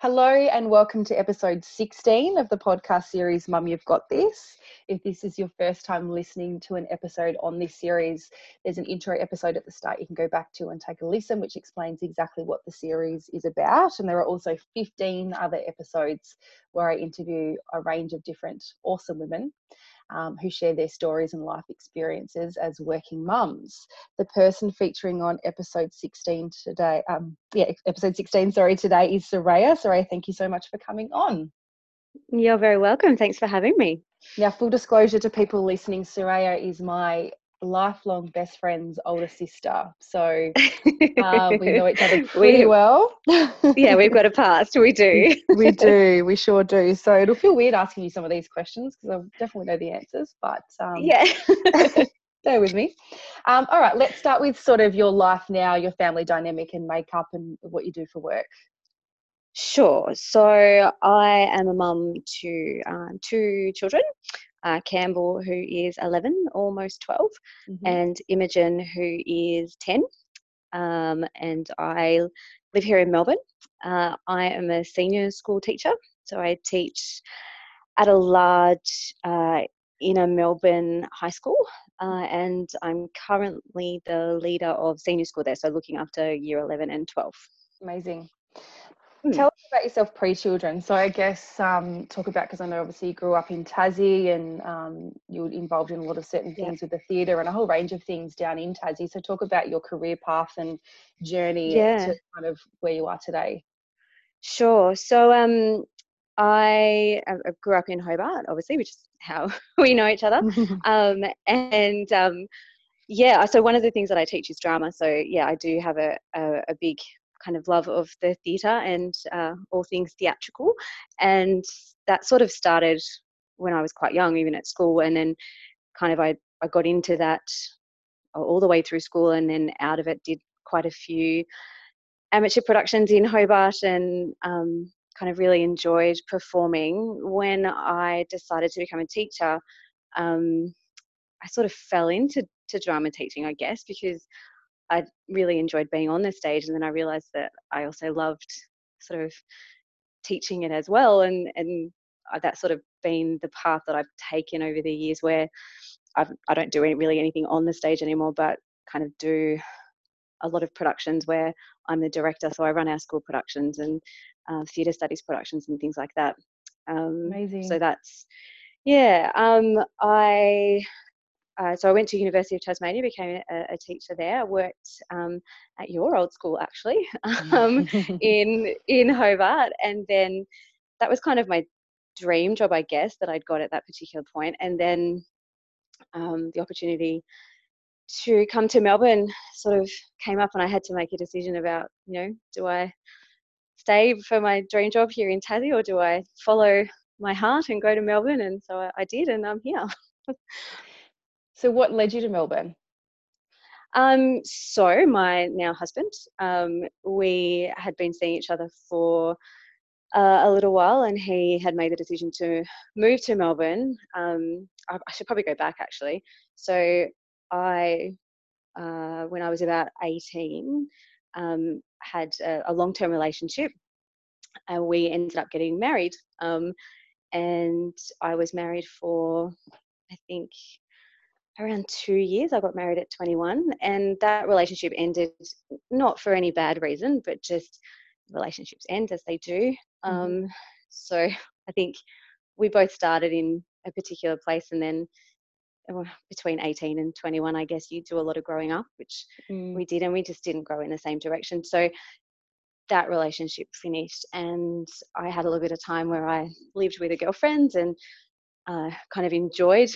Hello, and welcome to episode 16 of the podcast series Mum, You've Got This. If this is your first time listening to an episode on this series, there's an intro episode at the start you can go back to and take a listen, which explains exactly what the series is about. And there are also 15 other episodes where I interview a range of different awesome women um, who share their stories and life experiences as working mums. The person featuring on episode 16 today, um, yeah, episode 16, sorry, today is Soraya. Soraya, thank you so much for coming on. You're very welcome. Thanks for having me. Now, full disclosure to people listening, Soraya is my lifelong best friend's older sister. So um, we know each other pretty we, well. yeah, we've got a past. We do. we do. We sure do. So it'll feel weird asking you some of these questions because I definitely know the answers. But um, yeah. stay with me. Um, all right, let's start with sort of your life now, your family dynamic and makeup and what you do for work. Sure. So I am a mum to um, two children uh, Campbell, who is 11, almost 12, mm-hmm. and Imogen, who is 10. Um, and I live here in Melbourne. Uh, I am a senior school teacher, so I teach at a large uh, inner Melbourne high school, uh, and I'm currently the leader of senior school there, so looking after year 11 and 12. Amazing. Hmm. Tell us about yourself pre-children. So I guess um, talk about because I know obviously you grew up in Tassie and um, you were involved in a lot of certain things yeah. with the theatre and a whole range of things down in Tassie. So talk about your career path and journey yeah. to kind of where you are today. Sure. So um, I, I, grew up in Hobart, obviously, which is how we know each other. um, and um, yeah, so one of the things that I teach is drama. So yeah, I do have a, a, a big kind of love of the theatre and uh, all things theatrical. And that sort of started when I was quite young, even at school. And then kind of I, I got into that all the way through school and then out of it did quite a few amateur productions in Hobart and um, kind of really enjoyed performing. When I decided to become a teacher, um, I sort of fell into to drama teaching, I guess, because I really enjoyed being on the stage, and then I realized that I also loved sort of teaching it as well, and and that's sort of been the path that I've taken over the years, where I've, I don't do any, really anything on the stage anymore, but kind of do a lot of productions where I'm the director, so I run our school productions and uh, theatre studies productions and things like that. Um, Amazing. So that's yeah. Um, I uh, so I went to University of Tasmania, became a, a teacher there. I worked um, at your old school actually um, in in Hobart, and then that was kind of my dream job, I guess, that I'd got at that particular point. And then um, the opportunity to come to Melbourne sort of came up, and I had to make a decision about, you know, do I stay for my dream job here in Tassie, or do I follow my heart and go to Melbourne? And so I, I did, and I'm here. So, what led you to Melbourne? Um, so, my now husband, um, we had been seeing each other for uh, a little while, and he had made the decision to move to Melbourne. Um, I, I, should probably go back actually. So, I, uh, when I was about 18, um, had a, a long term relationship, and we ended up getting married. Um, and I was married for, I think, around two years. I got married at 21, and that relationship ended not for any bad reason, but just relationships end as they do. Mm-hmm. Um, so I think we both started in a particular place, and then between 18 and 21, I guess you do a lot of growing up, which mm. we did, and we just didn't grow in the same direction. So that relationship finished, and I had a little bit of time where I lived with a girlfriend and uh, kind of enjoyed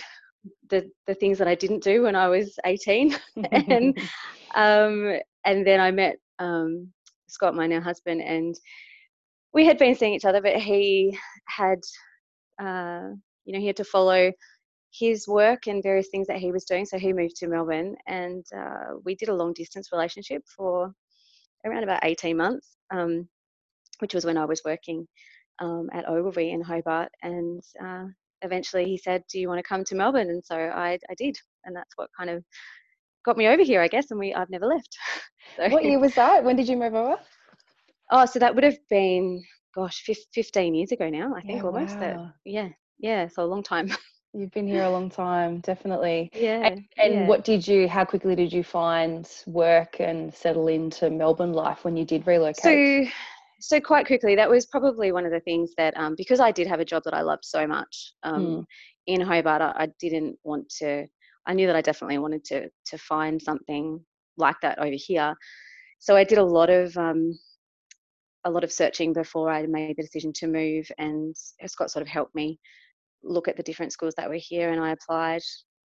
the the things that I didn't do when I was 18, and um, and then I met um, Scott, my now husband, and we had been seeing each other, but he had, uh, you know, he had to follow his work and various things that he was doing. So he moved to Melbourne, and uh, we did a long distance relationship for around about 18 months, um, which was when I was working um, at Ogilvie in Hobart, and uh, eventually he said, "Do you want to come to Melbourne?" And so I, I did, and that's what kind of got me over here, I guess. And we I've never left. so, what year was that? When did you move over? Oh, so that would have been gosh, 15 years ago now, I think Yeah, almost. That wow. yeah, yeah, so a long time. You've been here a long time, definitely. yeah, And, and yeah. what did you, how quickly did you find work and settle into Melbourne life when you did relocate? So, so quite quickly, that was probably one of the things that um, because I did have a job that I loved so much um, Mm, in Hobart, I, didn't want to. I knew that I definitely wanted to to find something like that over here. So I did a lot of um, a lot of searching before I made the decision to move, and Scott sort of helped me look at the different schools that were here, and I applied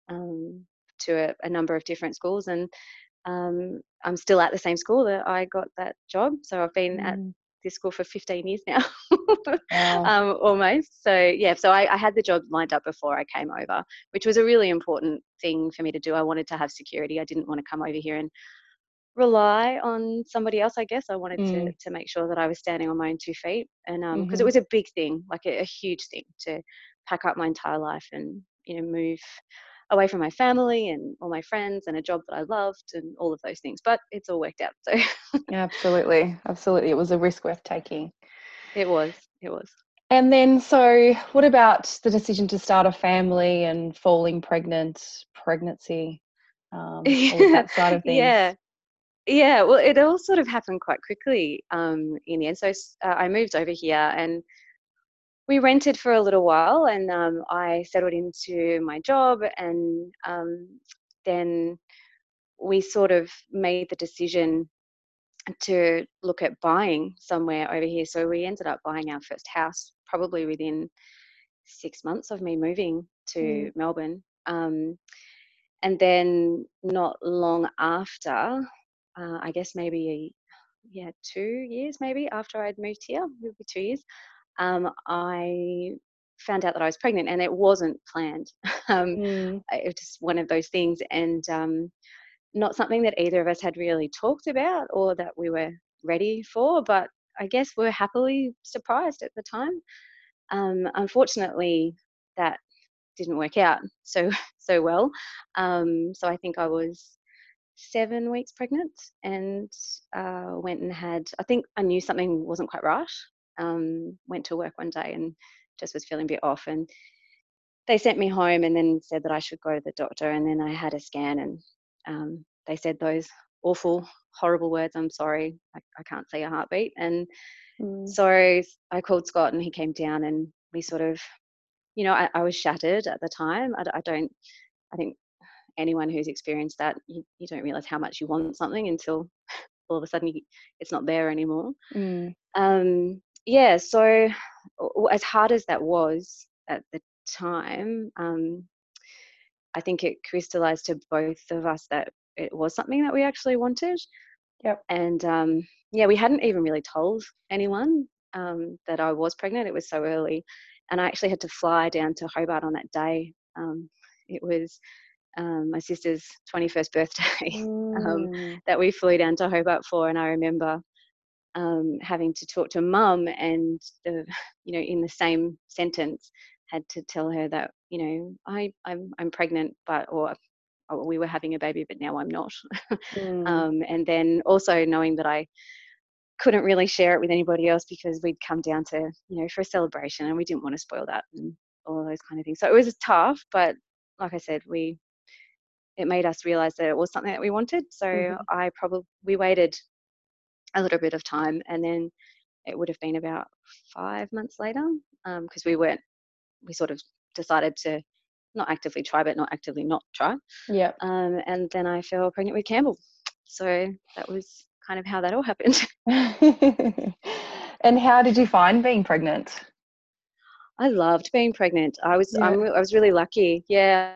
um, to a, a number of different schools, and um, I'm still at the same school that I got that job. So I've been at mm, this school for 15 years now, wow. um, almost. So yeah, so I, I had the job lined up before I came over, which was a really important thing for me to do. I wanted to have security. I didn't want to come over here and rely on somebody else. I guess I wanted to Mm, to make sure that I was standing on my own two feet, and um, because it was a big thing, like a, a huge thing to pack up my entire life and you know move away from my family and all my friends and a job that I loved and all of those things. But it's all worked out. So yeah, Absolutely. Absolutely. It was a risk worth taking. it was. It was. And then, so what about the decision to start a family and falling pregnant, pregnancy, um, that side of things? yeah. Yeah, well, it all sort of happened quite quickly um, in the end. So uh, I moved over here and we rented for a little while, and um, I settled into my job, and um, then we sort of made the decision to look at buying somewhere over here. So we ended up buying our first house probably within six months of me moving Mm, to Melbourne. Um, and then not long after, uh, I guess maybe yeah, two years maybe after I'd moved here, maybe two years, um, I found out that I was pregnant, and it wasn't planned. um, mm, it was just one of those things, and um, not something that either of us had really talked about or that we were ready for. But I guess we we're happily surprised at the time. Um, unfortunately, that didn't work out so so well. Um, so I think I was seven weeks pregnant and uh, went and had. I think I knew something wasn't quite right. Um, went to work one day and just was feeling a bit off, and they sent me home and then said that I should go to the doctor. And then I had a scan, and um, they said those awful, horrible words. I'm sorry, I, I can't see a heartbeat. And mm, so I called Scott, and he came down, and we sort of you know, I, I was shattered at the time. I, I don't, I think anyone who's experienced that, you, you don't realize how much you want something until all of a sudden you, it's not there anymore. mm, Um, yeah, so as hard as that was at the time, um, I think it crystallized to both of us that it was something that we actually wanted. Yep. And um, yeah, we hadn't even really told anyone um, that I was pregnant. It was so early. And I actually had to fly down to Hobart on that day. Um, it was um, my sister's 21st birthday um, mm, that we flew down to Hobart for. And I remember um, having to talk to mum and, the, you know, in the same sentence, had to tell her that, you know, I, I'm, I'm pregnant, but, or oh, we were having a baby, but now I'm not. mm, um, and then also knowing that I couldn't really share it with anybody else because we'd come down to you know for a celebration and we didn't want to spoil that and all those kind of things. So it was tough but like i said we it made us realize that it was something that we wanted. So mhm, i probably we waited a little bit of time and then it would have been about five months later because we weren't we sort of decided to not actively try but not actively not try Yep. um, and then i fell pregnant with campbell so that was kind of how that all happened and how did you find being pregnant? I loved being pregnant. I was Yeah. I'm, I was really lucky. Yeah,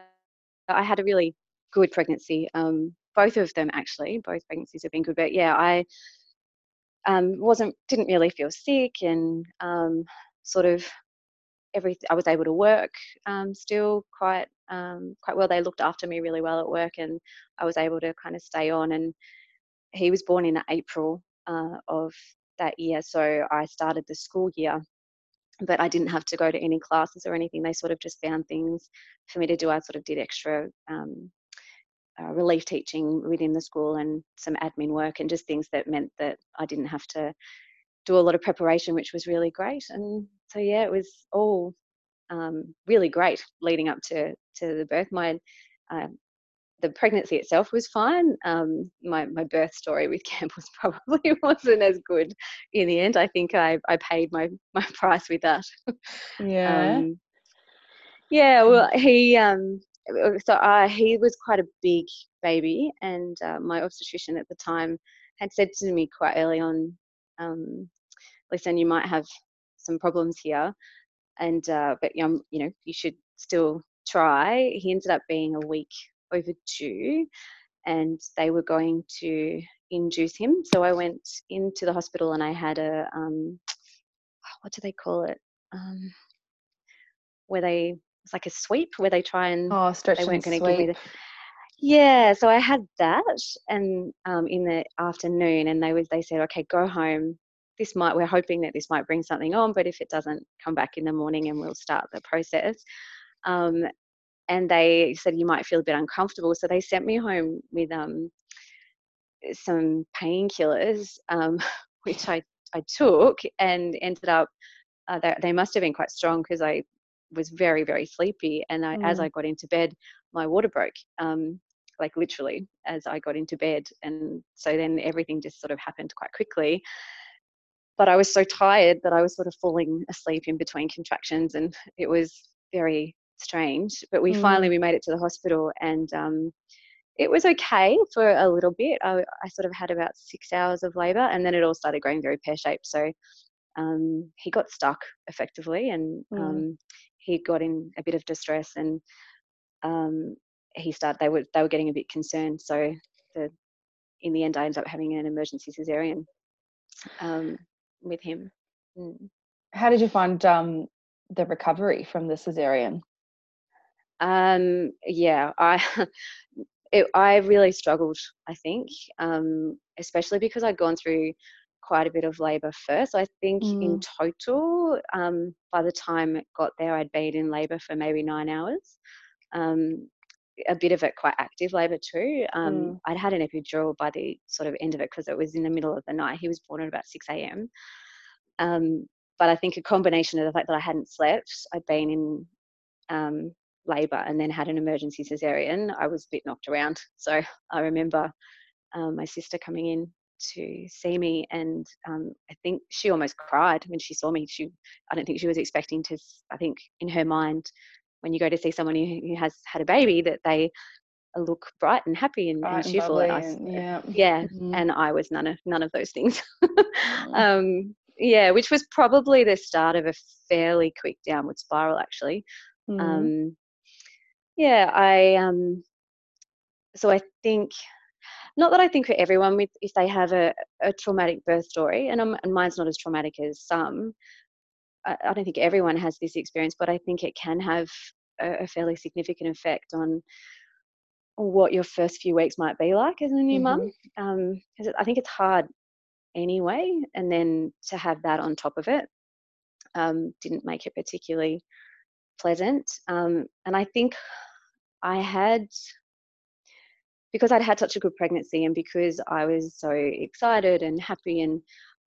I had a really good pregnancy. Um, both of them actually. Both pregnancies have been good. But yeah, I um, wasn't didn't really feel sick and um, sort of every I was able to work um, still quite um, quite well. They looked after me really well at work, and I was able to kind of stay on. And he was born in April uh, of that year, so I started the school year but I didn't have to go to any classes or anything. They sort of just found things for me to do. I sort of did extra um, uh, relief teaching within the school and some admin work and just things that meant that I didn't have to do a lot of preparation, which was really great. And so yeah, it was all um, really great leading up to to the birth. My uh, the pregnancy itself was fine. Um, my my birth story with Campbell's probably wasn't as good in the end. I think I I paid my my price with that. Yeah. Um, yeah. Well, he um so uh, he was quite a big baby, and uh, my obstetrician at the time had said to me quite early on, um, "Listen, you might have some problems here, and uh, but um, you know you should still try." He ended up being a week overdue, and they were going to induce him. So I went into the hospital and I had a um, what do they call it? Um, where they it's like a sweep where they try and oh, stretch they weren't going to give me the yeah so i had that and um, in the afternoon and they was they said okay go home. This might we're hoping that this might bring something on but if it doesn't come back in the morning and we'll start the process. Um, and they said you might feel a bit uncomfortable. So they sent me home with um, some painkillers um, which I, I took and ended up uh, they, they must have been quite strong because I was very very sleepy and I, mm. as i got into bed my water broke um, like literally as i got into bed and so then everything just sort of happened quite quickly but i was so tired that i was sort of falling asleep in between contractions and it was very strange but we mm. finally we made it to the hospital and um, it was okay for a little bit I, I sort of had about six hours of labor and then it all started growing very pear-shaped so um, he got stuck effectively and mm. He got in a bit of distress and um, he started they were they were getting a bit concerned so the in the end I ended up having an emergency cesarean um, with him. Mm. How did you find um, the recovery from the cesarean? Um, yeah, I it, I really struggled. I think, um, especially because I'd gone through quite a bit of labour first. I think mm. in total, um, by the time it got there, I'd been in labour for maybe nine hours. Um, a bit of it quite active labour too. Um, mm. I'd had an epidural by the sort of end of it because it was in the middle of the night. He was born at about 6 a.m. Um, but I think a combination of the fact that I hadn't slept, I'd been in um, labour and then had an emergency cesarean, I was a bit knocked around. So I remember um, my sister coming in to see me and um, i think she almost cried when she saw me she i don't think she was expecting to i think in her mind when you go to see someone who, has had a baby that they look bright and happy and, and cheerful and, and yeah yeah mm-hmm. and i was none of none of those things mm. um, yeah which was probably the start of a fairly quick downward spiral actually mm. um, yeah i um so i think not that I think for everyone with if they have a, a traumatic birth story, and, and mine's not as traumatic as some. I, I, don't think everyone has this experience, but I think it can have a, a fairly significant effect on what your first few weeks might be like as a new mm-hmm. mum. Because um, I think it's hard anyway, and then to have that on top of it um, didn't make it particularly pleasant. Um, and I think I had because I'd had such a good pregnancy and because I was so excited and happy and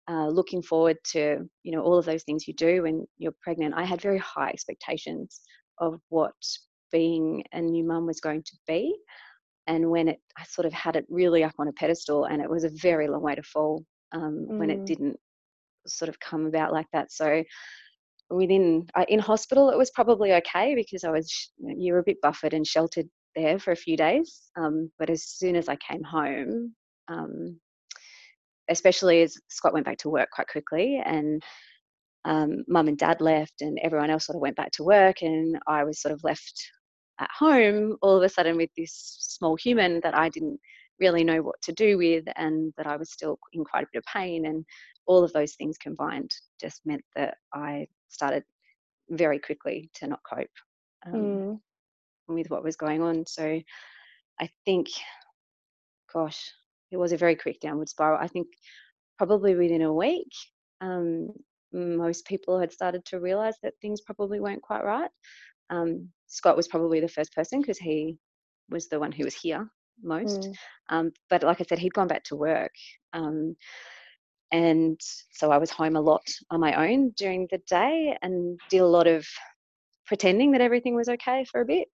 uh, looking forward to you know all of those things you do when you're pregnant, I had very high expectations of what being a new mum was going to be. And when it, I sort of had it really up on a pedestal, and it was a very long way to fall um, mm. when it mm. didn't sort of come about like that. So within in hospital, it was probably okay because I was you were a bit buffered and sheltered there for a few days. Um, but as soon as I came home, um, especially as Scott went back to work quite quickly and um, mum and dad left and everyone else sort of went back to work and I was sort of left at home all of a sudden with this small human that I didn't really know what to do with and that I was still in quite a bit of pain and all of those things combined just meant that I started very quickly to not cope. Um, mm with what was going on. So I think, gosh, it was a very quick downward spiral. I think probably within a week, um, most people had started to realize that things probably weren't quite right. Um, Scott was probably the first person because he was the one who was here most. Mm. Um, but like I said, he'd gone back to work. Um, and so I was home a lot on my own during the day and did a lot of pretending that everything was okay for a bit.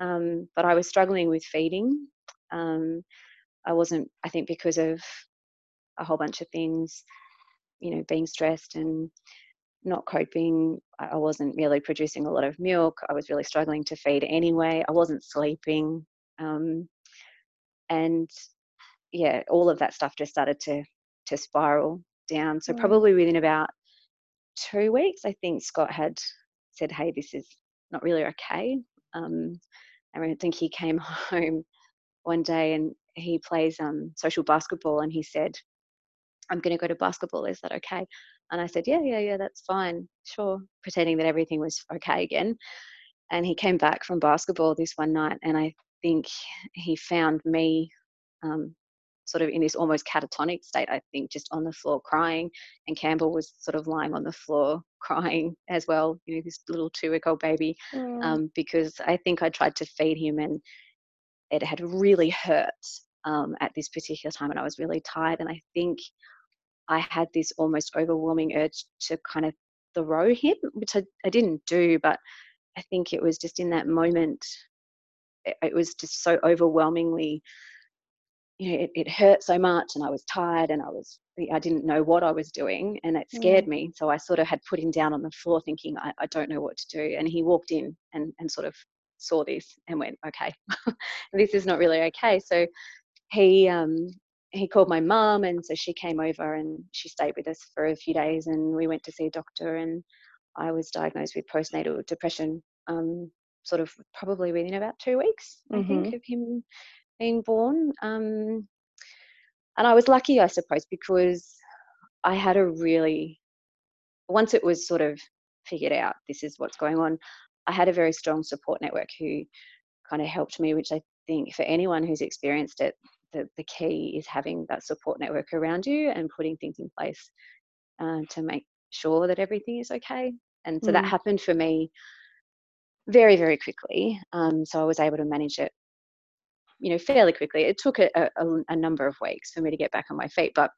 Um, but I was struggling with feeding. Um, I wasn't, I think, because of a whole bunch of things, you know, being stressed and not coping. I wasn't really producing a lot of milk. I was really struggling to feed anyway. I wasn't sleeping. Um, and yeah, all of that stuff just started to to spiral down. So mm. probably within about two weeks, I think Scott had said, "Hey, this is not really okay." Um, I think he came home one day and he plays um, social basketball, and he said, "I'm going to go to basketball. Is that okay?" And I said, "Yeah, yeah, yeah, that's fine, sure." Pretending that everything was okay again. And he came back from basketball this one night, and I think he found me um, sort of in this almost catatonic state, I think, just on the floor crying. And Campbell was sort of lying on the floor crying as well, you know, this little two week old baby, mm. um, because I think I tried to feed him and it had really hurt um, at this particular time and I was really tired. And I think I had this almost overwhelming urge to kind of throw him, which I, I didn't do, but I think it was just in that moment, it, it was just so overwhelmingly you know, it, it, hurt so much and I was tired and I was, I didn't know what I was doing and it scared mm. me. So I sort of had put him down on the floor thinking, I, I don't know what to do. And he walked in and, and sort of saw this and went, okay, this is not really okay. So he, um, he called my mum and so she came over and she stayed with us for a few days and we went to see a doctor and I was diagnosed with postnatal depression um, sort of probably within about two weeks, mm-hmm. I think, mm-hmm. of him being born. Um, and I was lucky, I suppose, because I had a really, once it was sort of figured out this is what's going on, I had a very strong support network who kind of helped me, which I think for anyone who's experienced it, the, the key is having that support network around you and putting things in place uh, to make sure that everything is okay. And so mm. that happened for me very, very quickly. Um, so I was able to manage it you know, fairly quickly. It took a, a, a number of weeks for me to get back on my feet, but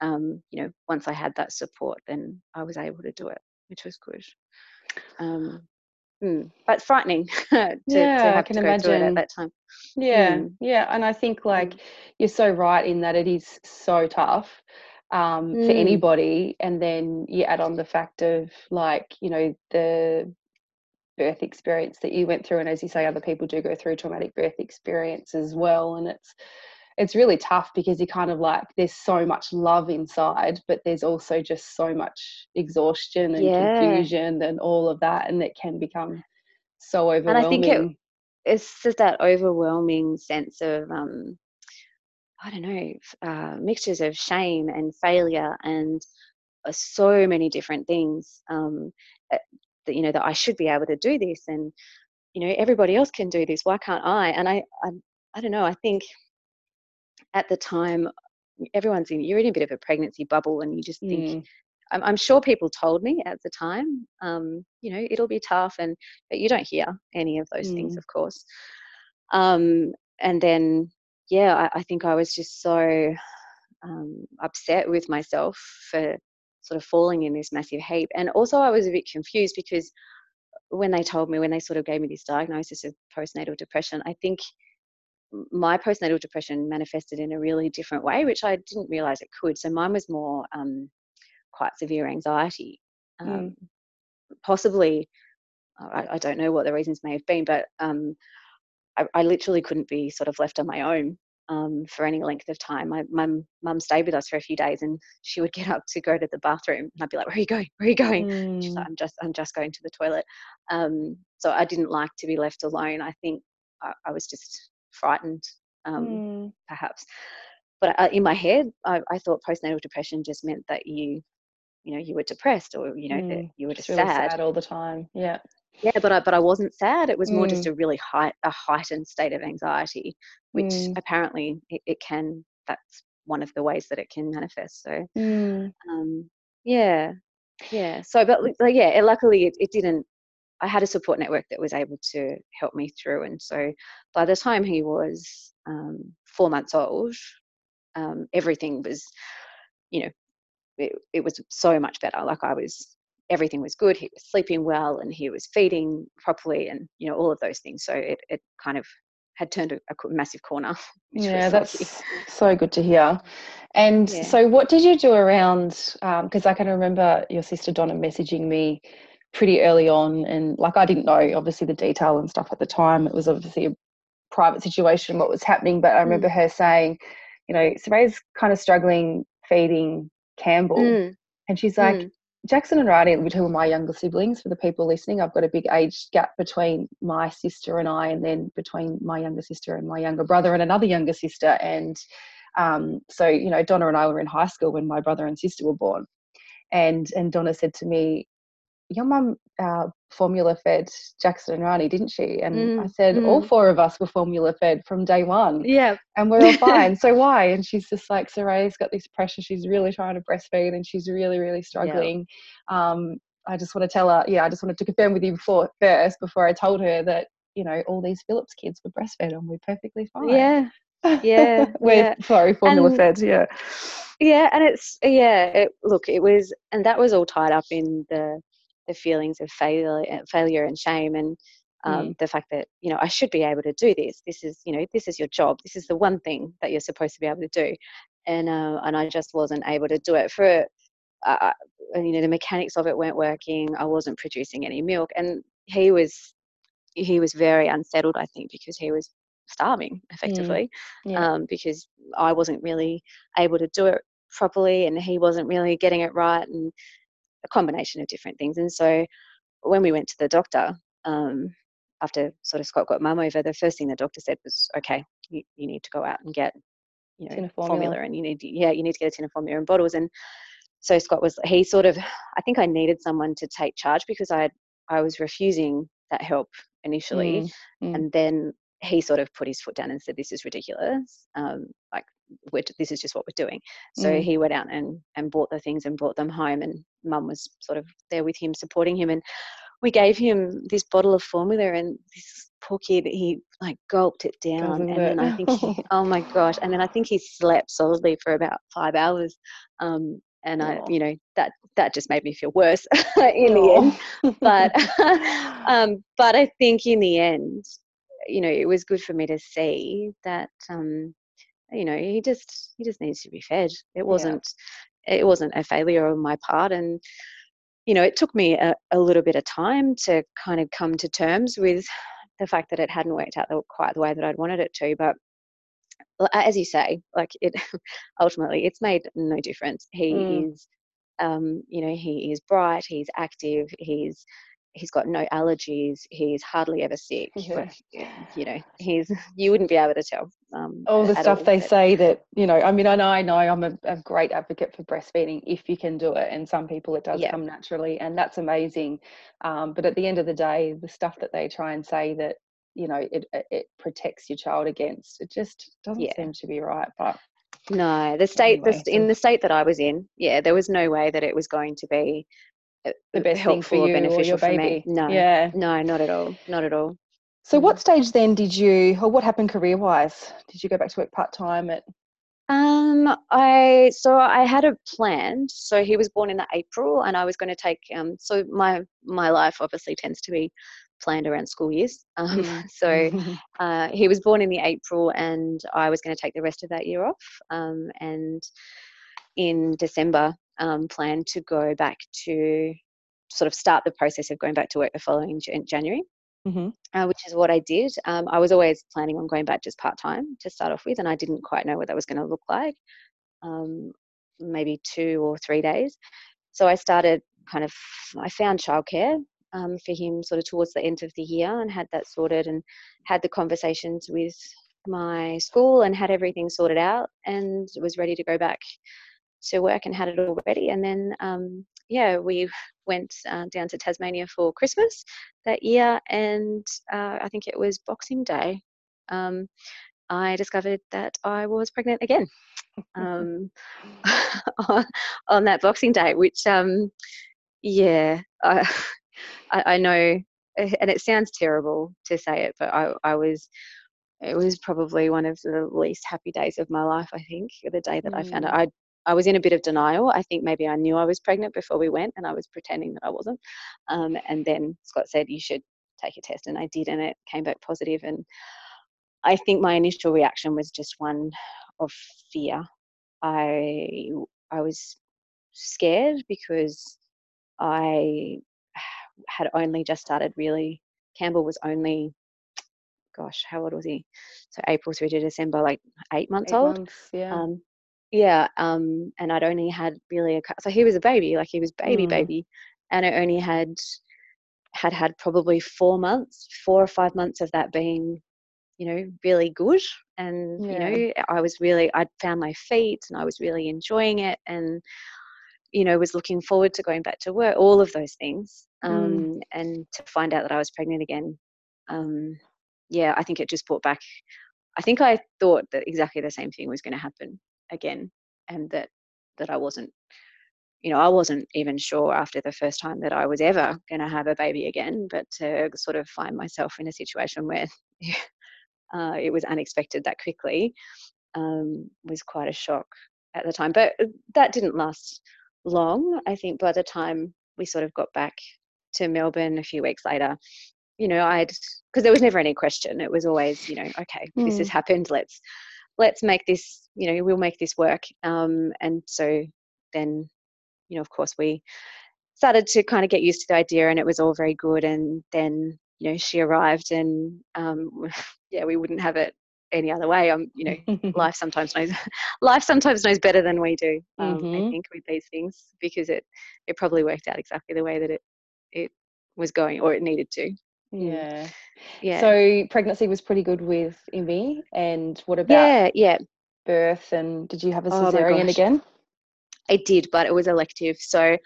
um, you know, once I had that support, then I was able to do it, which was good. Um, mm, but frightening to, yeah, to have I can to go imagine. at that time. Yeah, mm. yeah, and I think like mm. you're so right in that it is so tough um, for mm. anybody, and then you add on the fact of like you know the birth experience that you went through and as you say other people do go through traumatic birth experience as well and it's it's really tough because you kind of like there's so much love inside but there's also just so much exhaustion and yeah. confusion and all of that and it can become so overwhelming and i think it, it's just that overwhelming sense of um i don't know uh, mixtures of shame and failure and uh, so many different things um, that you know that I should be able to do this and you know everybody else can do this why can't I and I I, I don't know I think at the time everyone's in you're in a bit of a pregnancy bubble and you just think mm. I'm, I'm, sure people told me at the time um, you know it'll be tough and but you don't hear any of those mm. things of course um, and then yeah I, I, think I was just so um, upset with myself for sort of falling in this massive heap. And also, I was a bit confused because when they told me, when they sort of gave me this diagnosis of postnatal depression, I think my postnatal depression manifested in a really different way, which I didn't realize it could. So mine was more um, quite severe anxiety. Um, mm. Possibly, I, I, don't know what the reasons may have been, but um, I, I, literally couldn't be sort of left on my own um, for any length of time. My mum stayed with us for a few days, and she would get up to go to the bathroom, and I'd be like, "Where are you going? Where are you going?" Mm. She's like, "I'm just I'm just going to the toilet." Um, so I didn't like to be left alone. I think I, I was just frightened, um, mm. perhaps. But I, in my head, I, I, thought postnatal depression just meant that you, you know, you were depressed or you know mm. that you were just really sad. sad all the time. Yeah yeah but i but i wasn't sad it was more mm. just a really high a heightened state of anxiety which mm. apparently it, it, can that's one of the ways that it can manifest so mm. um, yeah yeah so but yeah it, luckily it, it didn't i had a support network that was able to help me through and so by the time he was um, four months old um, everything was you know it, it was so much better. Like I was, everything was good. He was sleeping well and he was feeding properly and, you know, all of those things. So it, it kind of had turned a, a massive corner. Yeah, that's so good to hear. And yeah. so, what did you do around? Because um, I can remember your sister Donna messaging me pretty early on, and like I didn't know obviously the detail and stuff at the time. It was obviously a private situation what was happening, but I remember mm. her saying, you know, Soraya's kind of struggling feeding Campbell. Mm. And she's like, mm. Jackson and Riley, who are my younger siblings, for the people listening, I've got a big age gap between my sister and I, and then between my younger sister and my younger brother and another younger sister. And um, so, you know, Donna and I were in high school when my brother and sister were born. And and Donna said to me, your mum uh, formula fed Jackson and Rani, didn't she? And mm, I said, mm. all four of us were formula fed from day one. Yeah. And we're all fine. so why? And she's just like, Soraya's got this pressure. She's really trying to breastfeed and she's really, really struggling. Yeah. Um, I just want to tell her, yeah, I just wanted to confirm with you before first, before I told her that, you know, all these Phillips kids were breastfed and we're perfectly fine. Yeah. Yeah. we're yeah. sorry, formula and, fed. Yeah. Yeah. And it's, yeah, it, look, it was, and that was all tied up in the, the feelings of failure, eh, failure and shame, and um, mm. the fact that you know I should be able to do this. This is you know this is your job. This is the one thing that you're supposed to be able to do, and uh, and I just wasn't able to do it for. Uh, you know the mechanics of it weren't working. I wasn't producing any milk, and he was he was very unsettled. I think because he was starving mm. effectively, mm. yeah. um, because I wasn't really able to do it properly, and he wasn't really getting it right, and a combination of different things. And so when we went to the doctor, um, after sort of Scott got mum over, the first thing the doctor said was, okay, you, you need to go out and get, you know, formula. formula. and you need, yeah, you need to get a tin of formula and bottles. And so Scott was, he sort of, I think I needed someone to take charge because I, I was refusing that help initially. Mm, mm. And then he sort of put his foot down and said, this is ridiculous. Um, like this is just what we're doing. So mm. he went out and, and bought the things and brought them home, and mum was sort of there with him, supporting him. And we gave him this bottle of formula, and this poor kid, he like gulped it down. Doesn't and it? then I think, he, oh my gosh, and then I think he slept solidly for about five hours. Um, and I, you know, that that just made me feel worse in the end. But um, but I think in the end, you know, it was good for me to see that um, you know he just he just needs to be fed it wasn't yeah. it wasn't a failure on my part and you know it took me a, a, little bit of time to kind of come to terms with the fact that it hadn't worked out quite the way that i'd wanted it to but as you say like it ultimately it's made no difference he mm. is um, you know he is bright he's active he's he's got no allergies he's hardly ever sick yeah. you know he's you wouldn't be able to tell um, all the stuff all, they say that you know i mean i know i know i'm a, a, great advocate for breastfeeding if you can do it and some people it does yeah. come naturally and that's amazing um, but at the end of the day the stuff that they try and say that you know it it protects your child against it just doesn't yeah. seem to be right but no the state anyway, the, in the state that i was in yeah there was no way that it was going to be the best thing for you or your baby. No, yeah, no, not at all, not at all. So, what stage then did you, or what happened career wise? Did you go back to work part time at? Um, I so I had a plan. So he was born in the April, and I was going to take. Um, so my my life obviously tends to be planned around school years. Um, mm. so uh, he was born in the April, and I was going to take the rest of that year off. Um, and in December, um, plan to go back to sort of start the process of going back to work the following January. Mm-hmm. Uh, which is what I did. Um, I was always planning on going back just part time to start off with, and I didn't quite know what that was going to look like. Um, maybe two or three days. So I started kind of. I found childcare um, for him sort of towards the end of the year, and had that sorted, and had the conversations with my school, and had everything sorted out, and was ready to go back to work and had it all ready. And then, um, yeah, we went uh, down to Tasmania for Christmas that year, and uh, I think it was Boxing Day. Um, I discovered that I was pregnant again um, on, that Boxing Day, which, um, yeah, I, I, know, and it sounds terrible to say it, but I, I was it was probably one of the least happy days of my life. I think the day that mm. I found out, mm. I I was in a bit of denial. I think maybe I knew I was pregnant before we went, and I was pretending that I wasn't. Um, and then Scott said, "You should take a test," and I did, and it came back positive. And I think my initial reaction was just one of fear. I I was scared because I had only just started really. Campbell was only, gosh, how old was he? So April through to December, like eight months Eight old. months, yeah. Um, yeah, um, and I'd only had really a so he was a baby, like he was baby Mm. baby, and I only had had had probably four months, four or five months of that being, you know, really good, and you know, I was really I'd found my feet, and I was really enjoying it, and you know, was looking forward to going back to work, all of those things, um, Mm. and to find out that I was pregnant again, um, yeah, I think it just brought back. I think I thought that exactly the same thing was going to happen again and that that I wasn't you know I wasn't even sure after the first time that I was ever going to have a baby again but to sort of find myself in a situation where uh, it was unexpected that quickly um, was quite a shock at the time but uh, that didn't last long I think by the time we sort of got back to Melbourne a few weeks later you know I'd because there was never any question it was always you know okay this has Mm. happened let's let's make this you know we'll make this work um, and so then you know of course we started to kind of get used to the idea and it was all very good and then you know she arrived and um, yeah we wouldn't have it any other way um you know life sometimes knows life sometimes knows better than we do um, Mhm. i think with these things because it it probably worked out exactly the way that it it was going or it needed to. Yeah. yeah So pregnancy was pretty good with Imi, and what about yeah yeah birth? And did you have a Oh cesarean gosh. again? I did, but it was elective. So,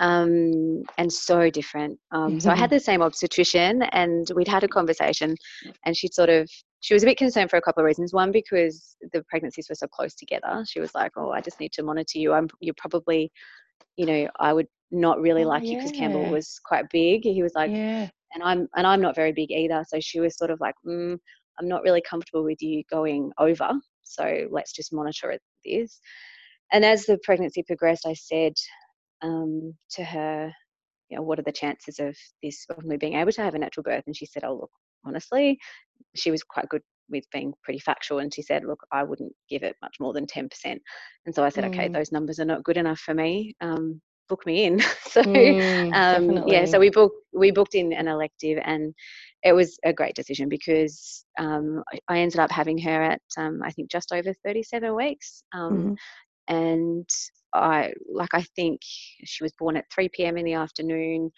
um, and so different. Um, so I had the same obstetrician, and we'd had a conversation, and she'd sort of she was a bit concerned for a couple of reasons. One, because the pregnancies were so close together. She was like, "Oh, I just need to monitor you. I'm you're probably, you know, I would not really Oh, like you because Campbell was quite big. He was like, yeah. And I'm and I'm not very big either. So she was sort of like, mm, I'm not really comfortable with you going over. So let's just monitor this. And as the pregnancy progressed, I said um, to her, you know, what are the chances of this of me being able to have a natural birth? And she said, oh look, honestly, she was quite good with being pretty factual, and she said, look, I wouldn't give it much more than ten percent. And so I said, okay, Mm. those numbers are not good enough for me. Um, book me in. so Mm, um, yeah, so we booked we booked in an elective, and it was a great decision because um, I- ended up having her at um, I think just over 37 weeks, um, Mhm. and I like I think she was born at 3 p.m. in the afternoon,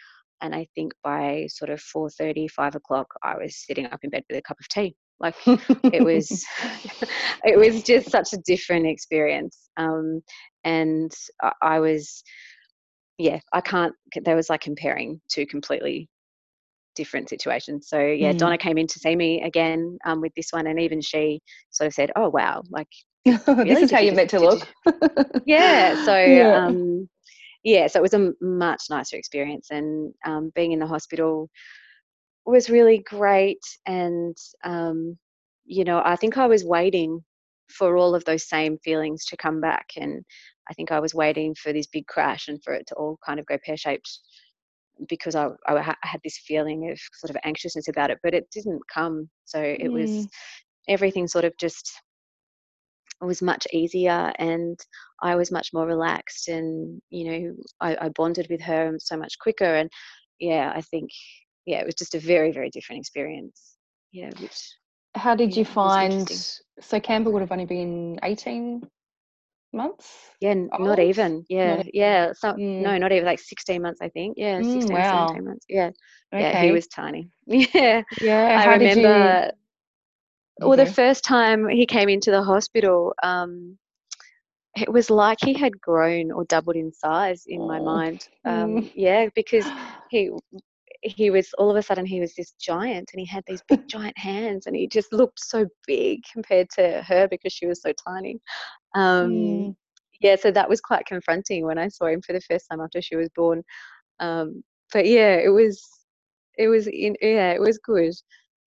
and I think by sort of 4:30, 5 o'clock, I was sitting up in bed with a cup of tea. Like it was it was just such a different experience um, and I, I was yeah i can't there was like comparing two completely different situations so yeah Mm. donna came in to see me again um, with this one and even she sort of said oh wow like this really? is how you you're meant to look. yeah so Yeah. um yeah so it was a much nicer experience and um, being in the hospital was really great and um you know i think i was waiting for all of those same feelings to come back and i think i was waiting for this big crash and for it to all kind of go pear-shaped because I, I ha- had this feeling of sort of anxiousness about it but it didn't come so it was Mm. everything sort of just was much easier and I was much more relaxed and you know I, I bonded with her so much quicker and yeah I think yeah it was just a very very different experience yeah which How did you Yeah, was find? So Campbell would have only been 18 months. yeah Old? not even yeah yeah so Mm. no not even like 16 months I think yeah Mm, 16 wow. 17 months yeah Okay. yeah he was tiny yeah Yeah. I did you- remember well the first time he came into the hospital um it was like he had grown or doubled in size in my Oh, mind um mm. yeah because he he was all of a sudden he was this giant and he had these big giant hands and he just looked so big compared to her because she was so tiny um Mm. yeah so that was quite confronting when i saw him for the first time after she was born um but yeah it was it was in, yeah it was good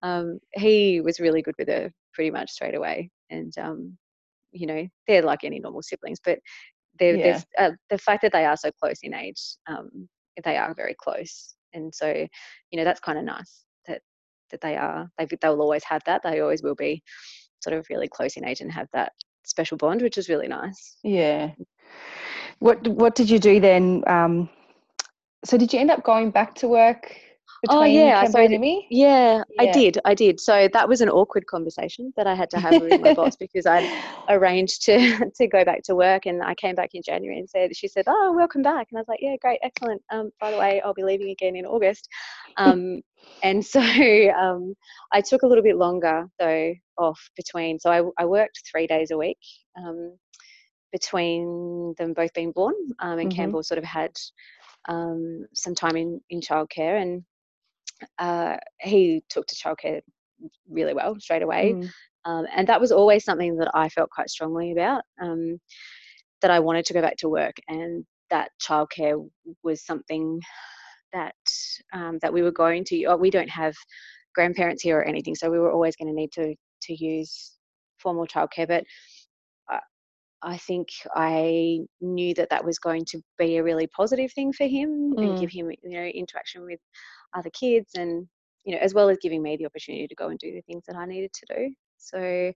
um he was really good with her pretty much straight away and um you know they're like any normal siblings but They're, Yeah. uh, the fact that they are so close in age, um, they are very close, and so you know that's kind of nice that that they are. They they'll always have that. They always will be sort of really close in age and have that special bond, which is really nice. Yeah. What What did you do then? Um, so did you end up going back to work Oh, yeah, Canberra so me? Imi? Yeah, I did. I did. So that was an awkward conversation that I had to have with my boss because I'd arranged to to go back to work and I came back in January and said she said, "Oh, welcome back." And I was like, "Yeah, great, excellent. Um, by the way, I'll be leaving again in August." Um, and so um, I took a little bit longer though off between. So I, I worked three days a week um, between them both being born, um, and Mhm. Campbell sort of had um, some time in in childcare and uh, he took to childcare really well straight away. Mm. Um, and that was always something that I felt quite strongly about, um, that I wanted to go back to work and that childcare was something that um, that we were going to. uh, We don't have grandparents here or anything, so we were always going to need to to use formal childcare. But I, I think I knew that that was going to be a really positive thing for him Mm. and give him, you know, interaction with other kids and you know as well as giving me the opportunity to go and do the things that i needed to do. So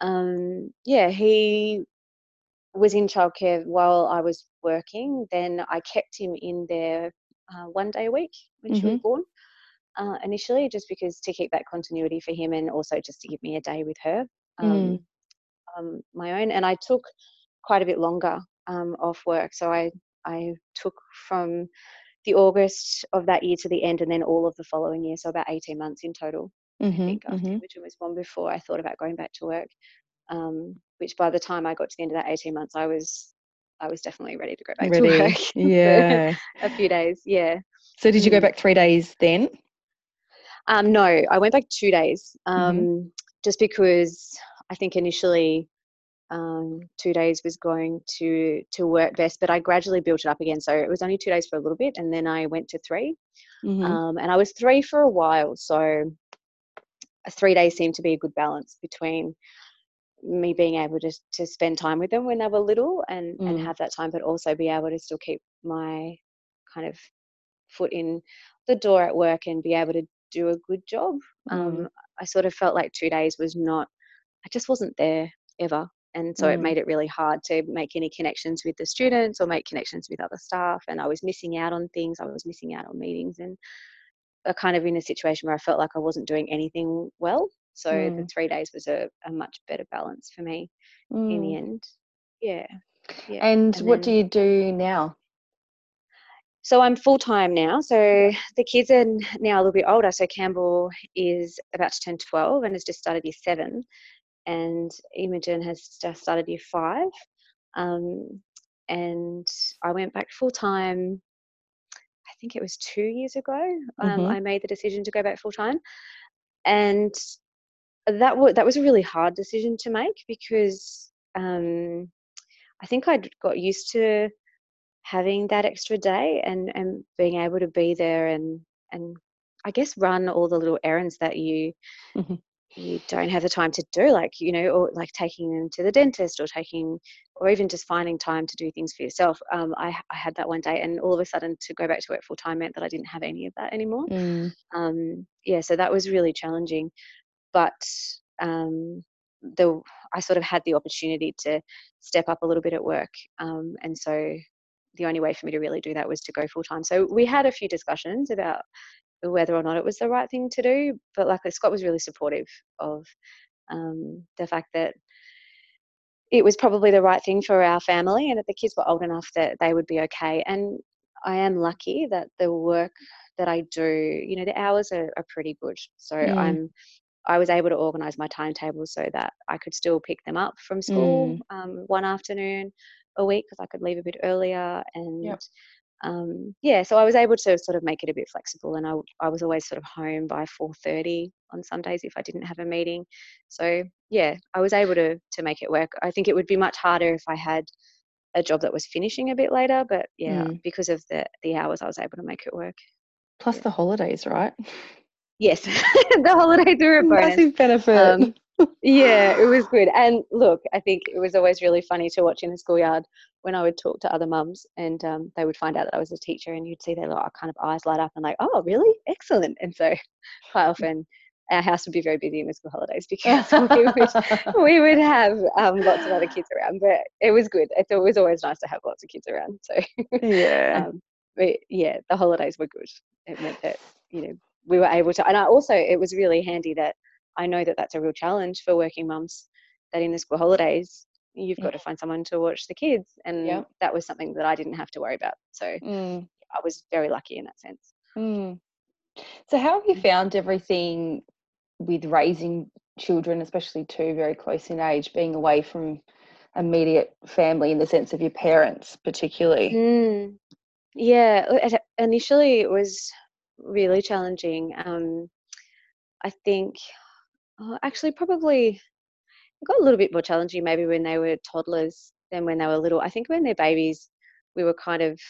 um yeah he was in childcare while i was working then i kept him in there uh, one day a week when she was born uh, initially just because to keep that continuity for him and also just to give me a day with her um, Mm. um, my own. And i took quite a bit longer um, off work. So i i took from the August of that year to the end, and then all of the following year, so about 18 months in total. I Mhm, think after mhm. Imogen was born before I thought about going back to work. Um, which by the time I got to the end of that 18 months, I was I was definitely ready to go back Ready. to work. Yeah. a few days, yeah. So did you go Mm. back three days then? Um, no, I went back two days, um, Mm-hmm. just because I think initially um, two days was going to to work best, but I gradually built it up again. So it was only two days for a little bit, and then I went to 3 Mhm. um, and I was three for a while. So three days seemed to be a good balance between me being able to to spend time with them when they were little and and Mm. have that time, but also be able to still keep my kind of foot in the door at work and be able to do a good job. Mm. Um, I sort of felt like two days was not. I just wasn't there ever. And so it Mm. made it really hard to make any connections with the students or make connections with other staff. And I was missing out on things. I was missing out on meetings and a kind of in a situation where I felt like I wasn't doing anything well. So the Mm. three days was a, a much better balance for me in the Mm. end. Yeah. Yeah. And, and what do you do now? So I'm full time now. So the kids are now a little bit older. So Campbell is about to turn 12 and has just started year seven, and Imogen has just started year five. Um, and I went back full time. I think it was two years ago. Um, Mhm. I made the decision to go back full time, and that was that was a really hard decision to make because um, I think I'd got used to having that extra day and and being able to be there and and I guess run all the little errands that you Mhm. You don't have the time to do like you know or like taking them to the dentist or taking or even just finding time to do things for yourself. Um, I, I had that one day and all of a sudden to go back to work full time meant that I didn't have any of that anymore. Mm. um, yeah so that was really challenging. But um, the I sort of had the opportunity to step up a little bit at work um, and so the only way for me to really do that was to go full time. So we had a few discussions about whether or not it was the right thing to do but luckily Scott was really supportive of um, the fact that it was probably the right thing for our family and that the kids were old enough that they would be okay and I am lucky that the work that I do, you know, the hours are, are pretty good. So Mm. I'm I was able to organize my timetable so that I could still pick them up from school um, one afternoon a week because I could leave a bit earlier and um, yeah, so I was able to sort of make it a bit flexible, and I, I was always sort of home by four thirty on some days if I didn't have a meeting. So yeah, I was able to to make it work. I think it would be much harder if I had a job that was finishing a bit later, but yeah, Mm. because of the the hours, I was able to make it work. Plus Yeah. the holidays, right? Yes, the holidays are a bonus. Massive benefit. Um, yeah, it was good. And look, I think it was always really funny to watch in the schoolyard when I would talk to other mums and um, they would find out that I was a teacher and you'd see their little kind of eyes light up and like, oh, really? Excellent. And so quite often our house would be very busy in the school holidays because we would, we would have um, lots of other kids around. But it was good. It was always nice to have lots of kids around. So yeah, um, but yeah, the holidays were good. It meant that you know we were able to, and I also it was really handy that I know that that's a real challenge for working mums. That in the school holidays you've got to find someone to watch the kids, and yeah. that was something that I didn't have to worry about. So mm. I was very lucky in that sense. Mm. So how have you mm. found everything with raising children, especially two very close in age, being away from immediate family in the sense of your parents, particularly? Mm. Yeah, initially it was really challenging. Um, I think, oh, actually, probably got a little bit more challenging maybe when they were toddlers than when they were little. I think when they're babies, we were kind of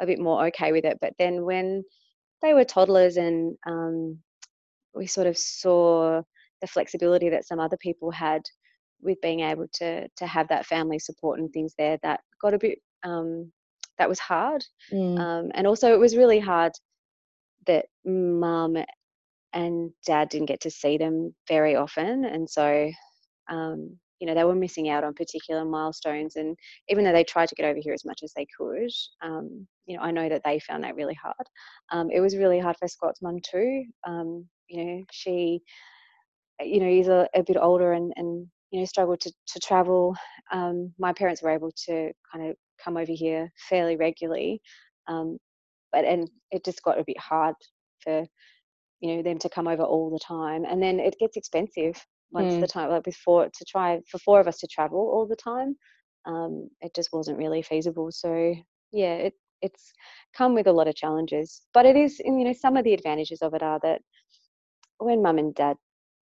a bit more okay with it. But then when they were toddlers and um, we sort of saw the flexibility that some other people had with being able to to have that family support and things there that got a bit um, that was hard mm. um, and also it was really hard that mum and dad didn't get to see them very often and so um, you know they were missing out on particular milestones and even though they tried to get over here as much as they could um, you know i know that they found that really hard. Um, it was really hard for scott's mum too um, you know she you know is a, a bit older and and you know struggled to, to travel um, my parents were able to kind of come over here fairly regularly um, but and it just got a bit hard for you know them to come over all the time and then it gets expensive once mm. the time like before to try for four of us to travel all the time um, it just wasn't really feasible so yeah it it's come with a lot of challenges but it is you know some of the advantages of it are that when mum and dad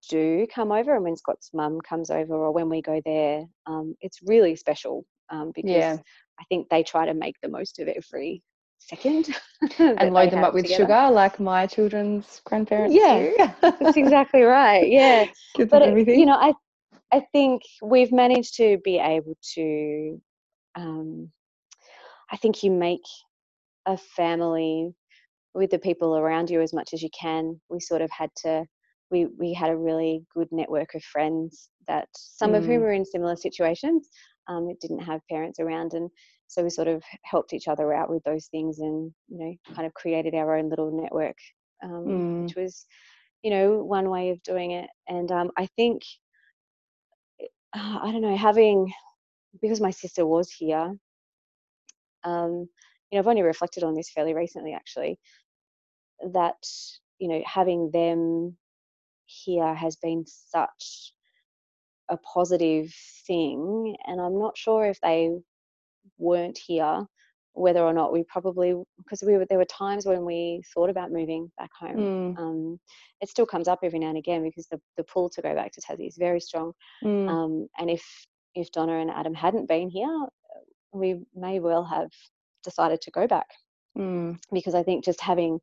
do come over and when Scott's mum comes over or when we go there, um, it's really special um, because yeah. I think they try to make the most of every second. and load them up with together. sugar like my children's grandparents yeah, that's exactly right. Yeah. but it, you know, I I think we've managed to be able to um, I think you make a family with the people around you as much as you can. We sort of had to we we had a really good network of friends that some mm. of whom were in similar situations. Um, it didn't have parents around, and so we sort of helped each other out with those things, and you know, kind of created our own little network, um, mm. which was, you know, one way of doing it. And um, I think, uh, I don't know, having because my sister was here. Um, you know, I've only reflected on this fairly recently, actually that you know having them here has been such a positive thing and i'm not sure if they weren't here whether or not we probably because we were there were times when we thought about moving back home mm. um, it still comes up every now and again because the, the pull to go back to tassie is very strong mm. um, and if if donna and adam hadn't been here we may well have decided to go back mm. because i think just having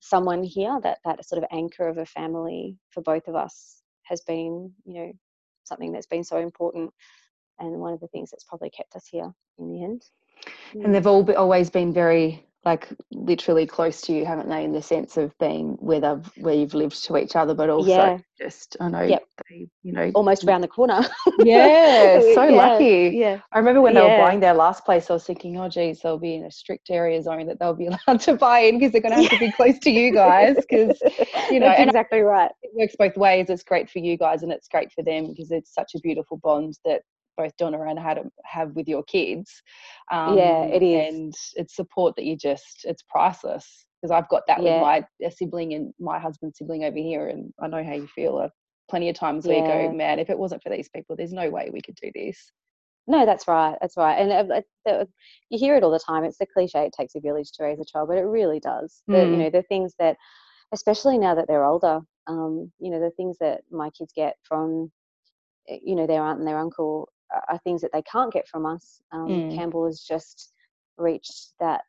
someone here that that sort of anchor of a family for both of us has been you know something that's been so important and one of the things that's probably kept us here in the end and they've all be, always been very like literally close to you, haven't they? In the sense of being where they've where you've lived to each other, but also yeah. just I know yep. they, you know, almost around the corner. yeah, so yeah, lucky. Yeah, I remember when they were buying their last place, I was thinking, oh geez, they'll be in a strict area zone that they'll be allowed to buy in because they're going to have to be close to you guys because you know exactly right. It works both ways. It's great for you guys and it's great for them because it's such a beautiful bond that both Donna and Adam have with your kids. Um, yeah, it is, and it's support that you just it's priceless because I've got that yeah. with my sibling and my husband's sibling over here, and I know how you feel. Uh, plenty of times yeah. where you go, man, if it wasn't for these people, there's no way we could do this. No, that's right. That's right. And uh, uh, you hear it all the time. It's the cliche, it takes a village to raise a child, but it really does. Mm. The, you know, the things that, especially now that they're older, um, you know, the things that my kids get from, eh, you know, their aunt and their uncle are things that they can't get from us. Um, mm. Campbell has just reached that,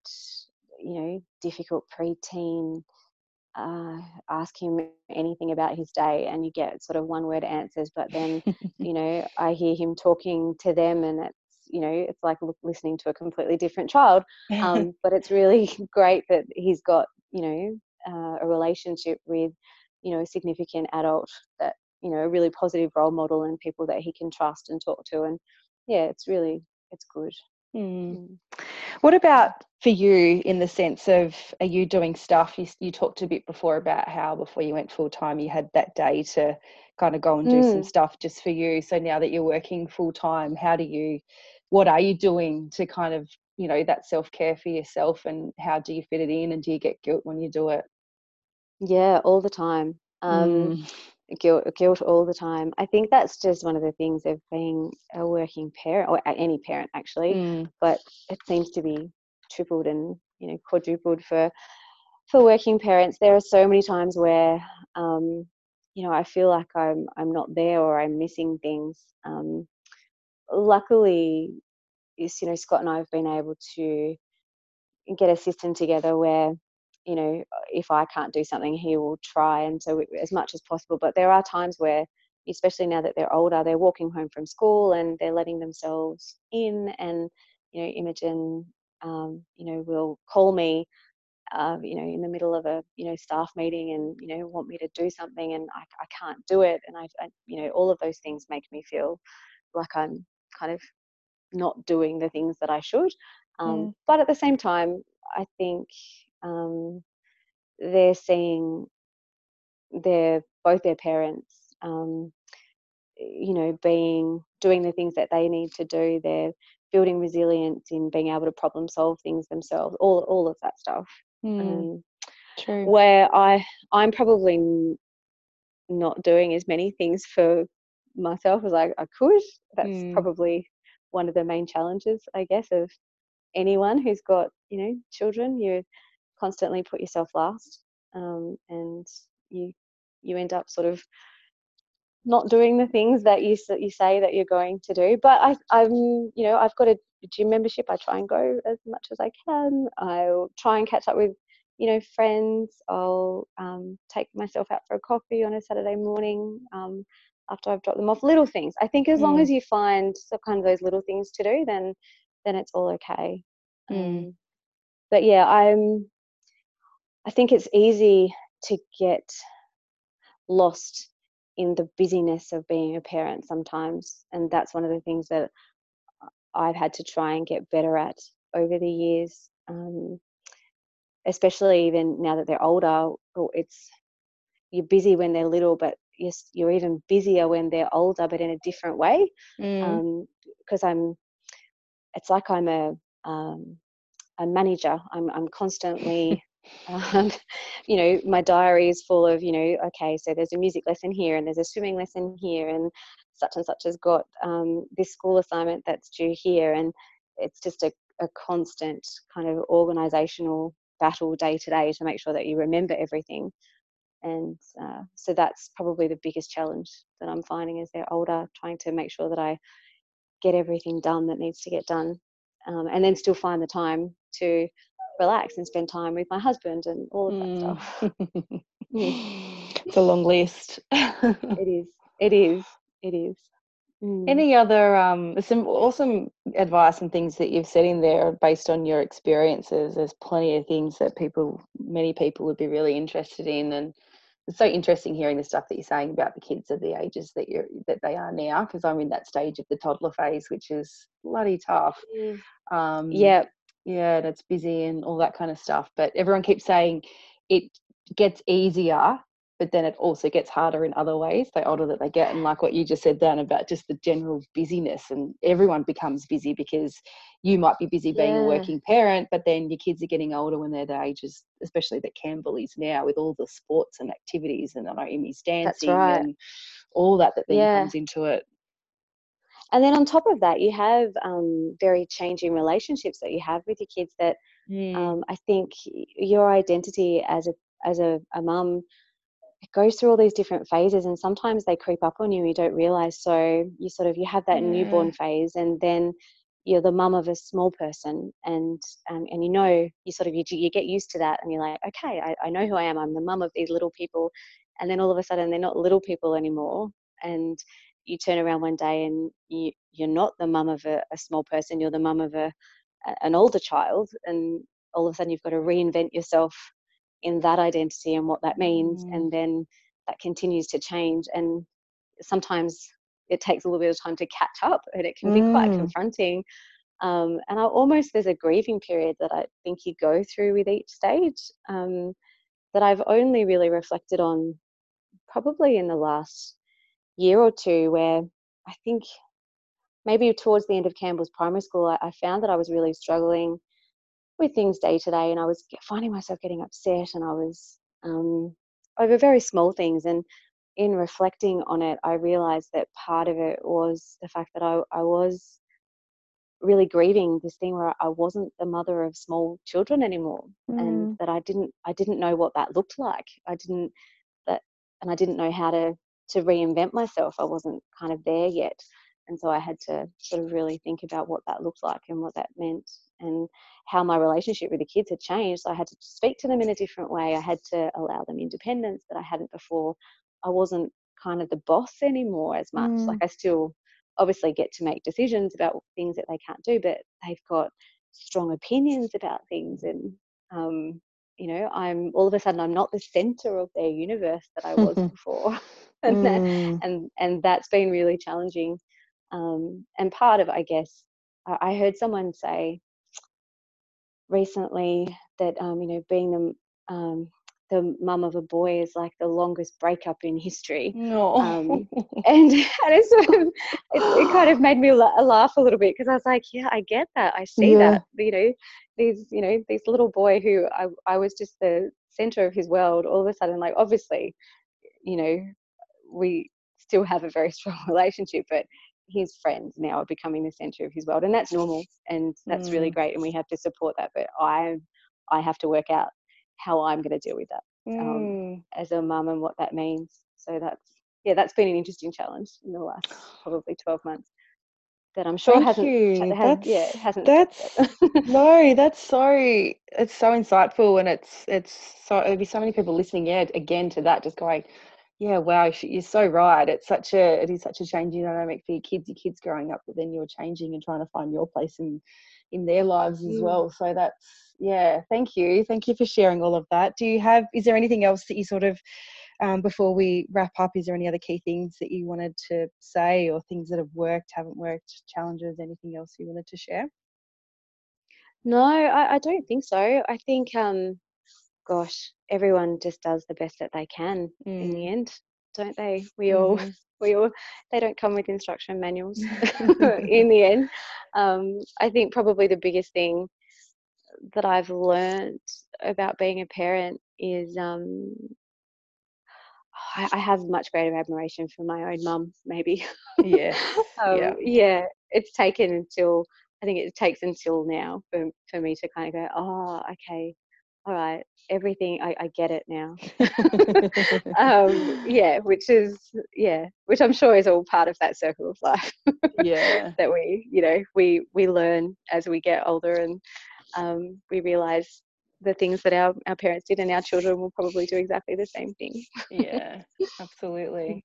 you know, difficult preteen uh, ask him anything about his day and you get sort of one word answers but then you know i hear him talking to them and it's you know it's like listening to a completely different child um, but it's really great that he's got you know uh, a relationship with you know a significant adult that you know a really positive role model and people that he can trust and talk to and yeah it's really it's good mm. Mm. What about for you in the sense of are you doing stuff? You, you talked a bit before about how before you went full time you had that day to kind of go and do mm. some stuff just for you. So now that you're working full time, how do you, what are you doing to kind of, you know, that self care for yourself and how do you fit it in and do you get guilt when you do it? Yeah, all the time. Um, mm guilt guilt all the time. I think that's just one of the things of being a working parent or any parent actually mm. but it seems to be tripled and you know quadrupled for for working parents. There are so many times where um, you know i feel like i'm i'm not there or i'm missing things. Um, luckily you know scott and i have been able to get a system together where you know if i can't do something he will try and so as much as possible. But there are times where especially now that they're older they're walking home from school and they're letting themselves in and you know imogen um, you know will call me uh, you know in the middle of a you know staff meeting and you know want me to do something and I, I can't do it. And I, I you know all of those things make me feel like i'm kind of not doing the things that i should. Um, mm. but at the same time i think um, they're seeing their both their parents um, you know being doing the things that they need to do they're building resilience in being able to problem solve things themselves all all of that stuff. Mm, um, true. where i i'm probably not doing as many things for myself as i, I could. That's mm. probably one of the main challenges i guess of anyone who's got you know children. You constantly put yourself last um, and you you end up sort of not doing the things that you that you say that you're going to do. But I, I'm, you know, I've got a gym membership. I try and go as much as I can. I'll try and catch up with, you know, friends. I'll um, take myself out for a coffee on a Saturday morning um, after I've dropped them off. Little things. I think as mm. long as you find some kind of those little things to do, then then it's all okay. Mm. Um, but yeah, I'm I think it's easy to get lost in the busyness of being a parent sometimes. And that's one of the things that I've had to try and get better at over the years. Um, especially even now that they're older, it's you're busy when they're little, but you're, you're even busier when they're older, but in a different way. Because mm. um, I'm, it's like I'm a um, a manager. I'm I'm constantly um, you know my diary is full of you know okay so there's a music lesson here and there's a swimming lesson here and such and such has got um, this school assignment that's due here. And it's just a, a constant kind of organizational battle day to day to make sure that you remember everything. And uh, so that's probably the biggest challenge that i'm finding as they're older trying to make sure that i get everything done that needs to get done um, and then still find the time to relax and spend time with my husband and all of that mm. stuff. it's a long list. it is. It is. It is. Mm. Any other um, some awesome advice and things that you've said in there based on your experiences? There's plenty of things that people, many people, would be really interested in, and it's so interesting hearing the stuff that you're saying about the kids of the ages that you're that they are now. Because I'm in that stage of the toddler phase, which is bloody tough. Mm. Um, yeah, yeah, and it's busy and all that kind of stuff. But everyone keeps saying it gets easier, but then it also gets harder in other ways the older that they get. And like what you just said, Dan, about just the general busyness, and everyone becomes busy because you might be busy being yeah. a working parent, but then your kids are getting older when they're the ages, especially that Campbell is now with all the sports and activities, and I know Emmy's dancing right. and all that that then yeah. comes into it. And then on top of that, you have um, very changing relationships that you have with your kids. That mm. um, I think your identity as a as a, a mum it goes through all these different phases, and sometimes they creep up on you and you don't realize. So you sort of you have that yeah. newborn phase, and then you're the mum of a small person and um, and you know you sort of you, you get used to that and you're like okay I, I know who i am i'm the mum of these little people and then all of a sudden they're not little people anymore and you turn around one day and you, you're not the mum of a, a, small person you're the mum of a, a, an older child and all of a sudden you've got to reinvent yourself in that identity and what that means mm. and then that continues to change and sometimes it takes a little bit of time to catch up and it can be mm. quite confronting um, and I almost there's a grieving period that I think you go through with each stage um, that I've only really reflected on probably in the last year or two where I think maybe towards the end of Campbell's primary school I, I found that I was really struggling with things day to day and I was finding myself getting upset and I was um, over very small things and in reflecting on it, I realized that part of it was the fact that I, I was really grieving this thing where I wasn't the mother of small children anymore, mm. and that I didn't I didn't know what that looked like. I didn't that, and I didn't know how to to reinvent myself. I wasn't kind of there yet, and so I had to sort of really think about what that looked like and what that meant, and how my relationship with the kids had changed. I had to speak to them in a different way. I had to allow them independence that I hadn't before. I wasn't kind of the boss anymore as much. Mm. Like I still obviously get to make decisions about things that they can't do, but they've got strong opinions about things and um, you know, I'm all of a sudden I'm not the center of their universe that I was before. and, mm. that, and and that's been really challenging. Um, and part of I guess I, heard someone say recently that um, you know being the um, the mum of a boy is like the longest breakup in history. No. Um, and, and it sort of, it, it, kind of made me laugh a little bit because I was like, yeah, I get that. I see yeah. that. You know, these, you know, this little boy who I, I was just the center of his world all of a sudden, like, obviously, you know, we still have a very strong relationship, but his friends now are becoming the center of his world. And that's normal. And that's mm. really great. And we have to support that. But I, I have to work out how I'm going to deal with that um, mm. um, as a mum and what that means. So that's yeah, that's been an interesting challenge in the last probably 12 months that I'm sure Thank hasn't, you. Has, yeah, hasn't. That's no, that's so it's so insightful, and it's it's so there'll be so many people listening. Yeah, again to that, just going, yeah, wow, you're so right. It's such a it is such a changing dynamic for your kids. Your kids growing up, but then you're changing and trying to find your place in in their lives as mm. well. So that's yeah, thank you. Thank you for sharing all of that. Do you have, is there anything else that you sort of, um, before we wrap up, is there any other key things that you wanted to say or things that have worked, haven't worked, challenges, anything else you wanted to share? No, I, I don't think so. I think, um, gosh, everyone just does the best that they can mm. in the mm. end, don't they? We all, mm-hmm. we all, they don't come with instruction manuals in the end. Um, I think probably the biggest thing that I've learned about being a parent is um, I, I, have much greater admiration for my own mum, maybe. Yeah. um, yeah. Yeah. It's taken until, I think it takes until now for, for me to kind of go, oh, okay, all right, everything, I, I get it now. um, yeah, which is, yeah, which I'm sure is all part of that circle of life. yeah. that we, you know, we, we learn as we get older and, um, we realize the things that our, our parents did and our children will probably do exactly the same thing. yeah, absolutely.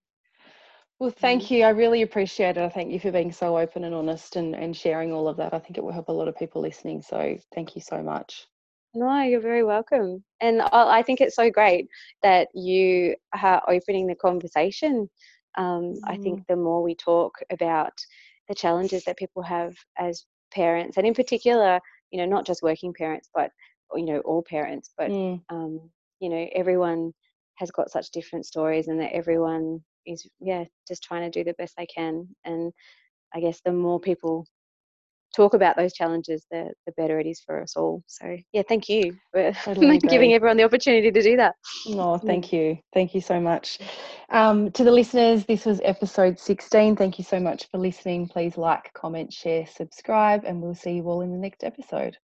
Well, thank mm. you. I really appreciate it. I thank you for being so open and honest and, and sharing all of that. I think it will help a lot of people listening. So thank you so much. No, you're very welcome. And I think it's so great that you are opening the conversation. Um, mm. I think mm. the more we talk about the challenges that people have as parents, and in particular, you know not just working parents but you know all parents but mm. um, you know everyone has got such different stories and that everyone is yeah just trying to do the best they can and i guess the more people talk about those challenges the the better it is for us all. So yeah thank you for totally giving everyone the opportunity to do that. Oh thank you. Thank you so much. Um, to the listeners this was episode 16 thank you so much for listening. Please like comment share subscribe and we'll see you all in the next episode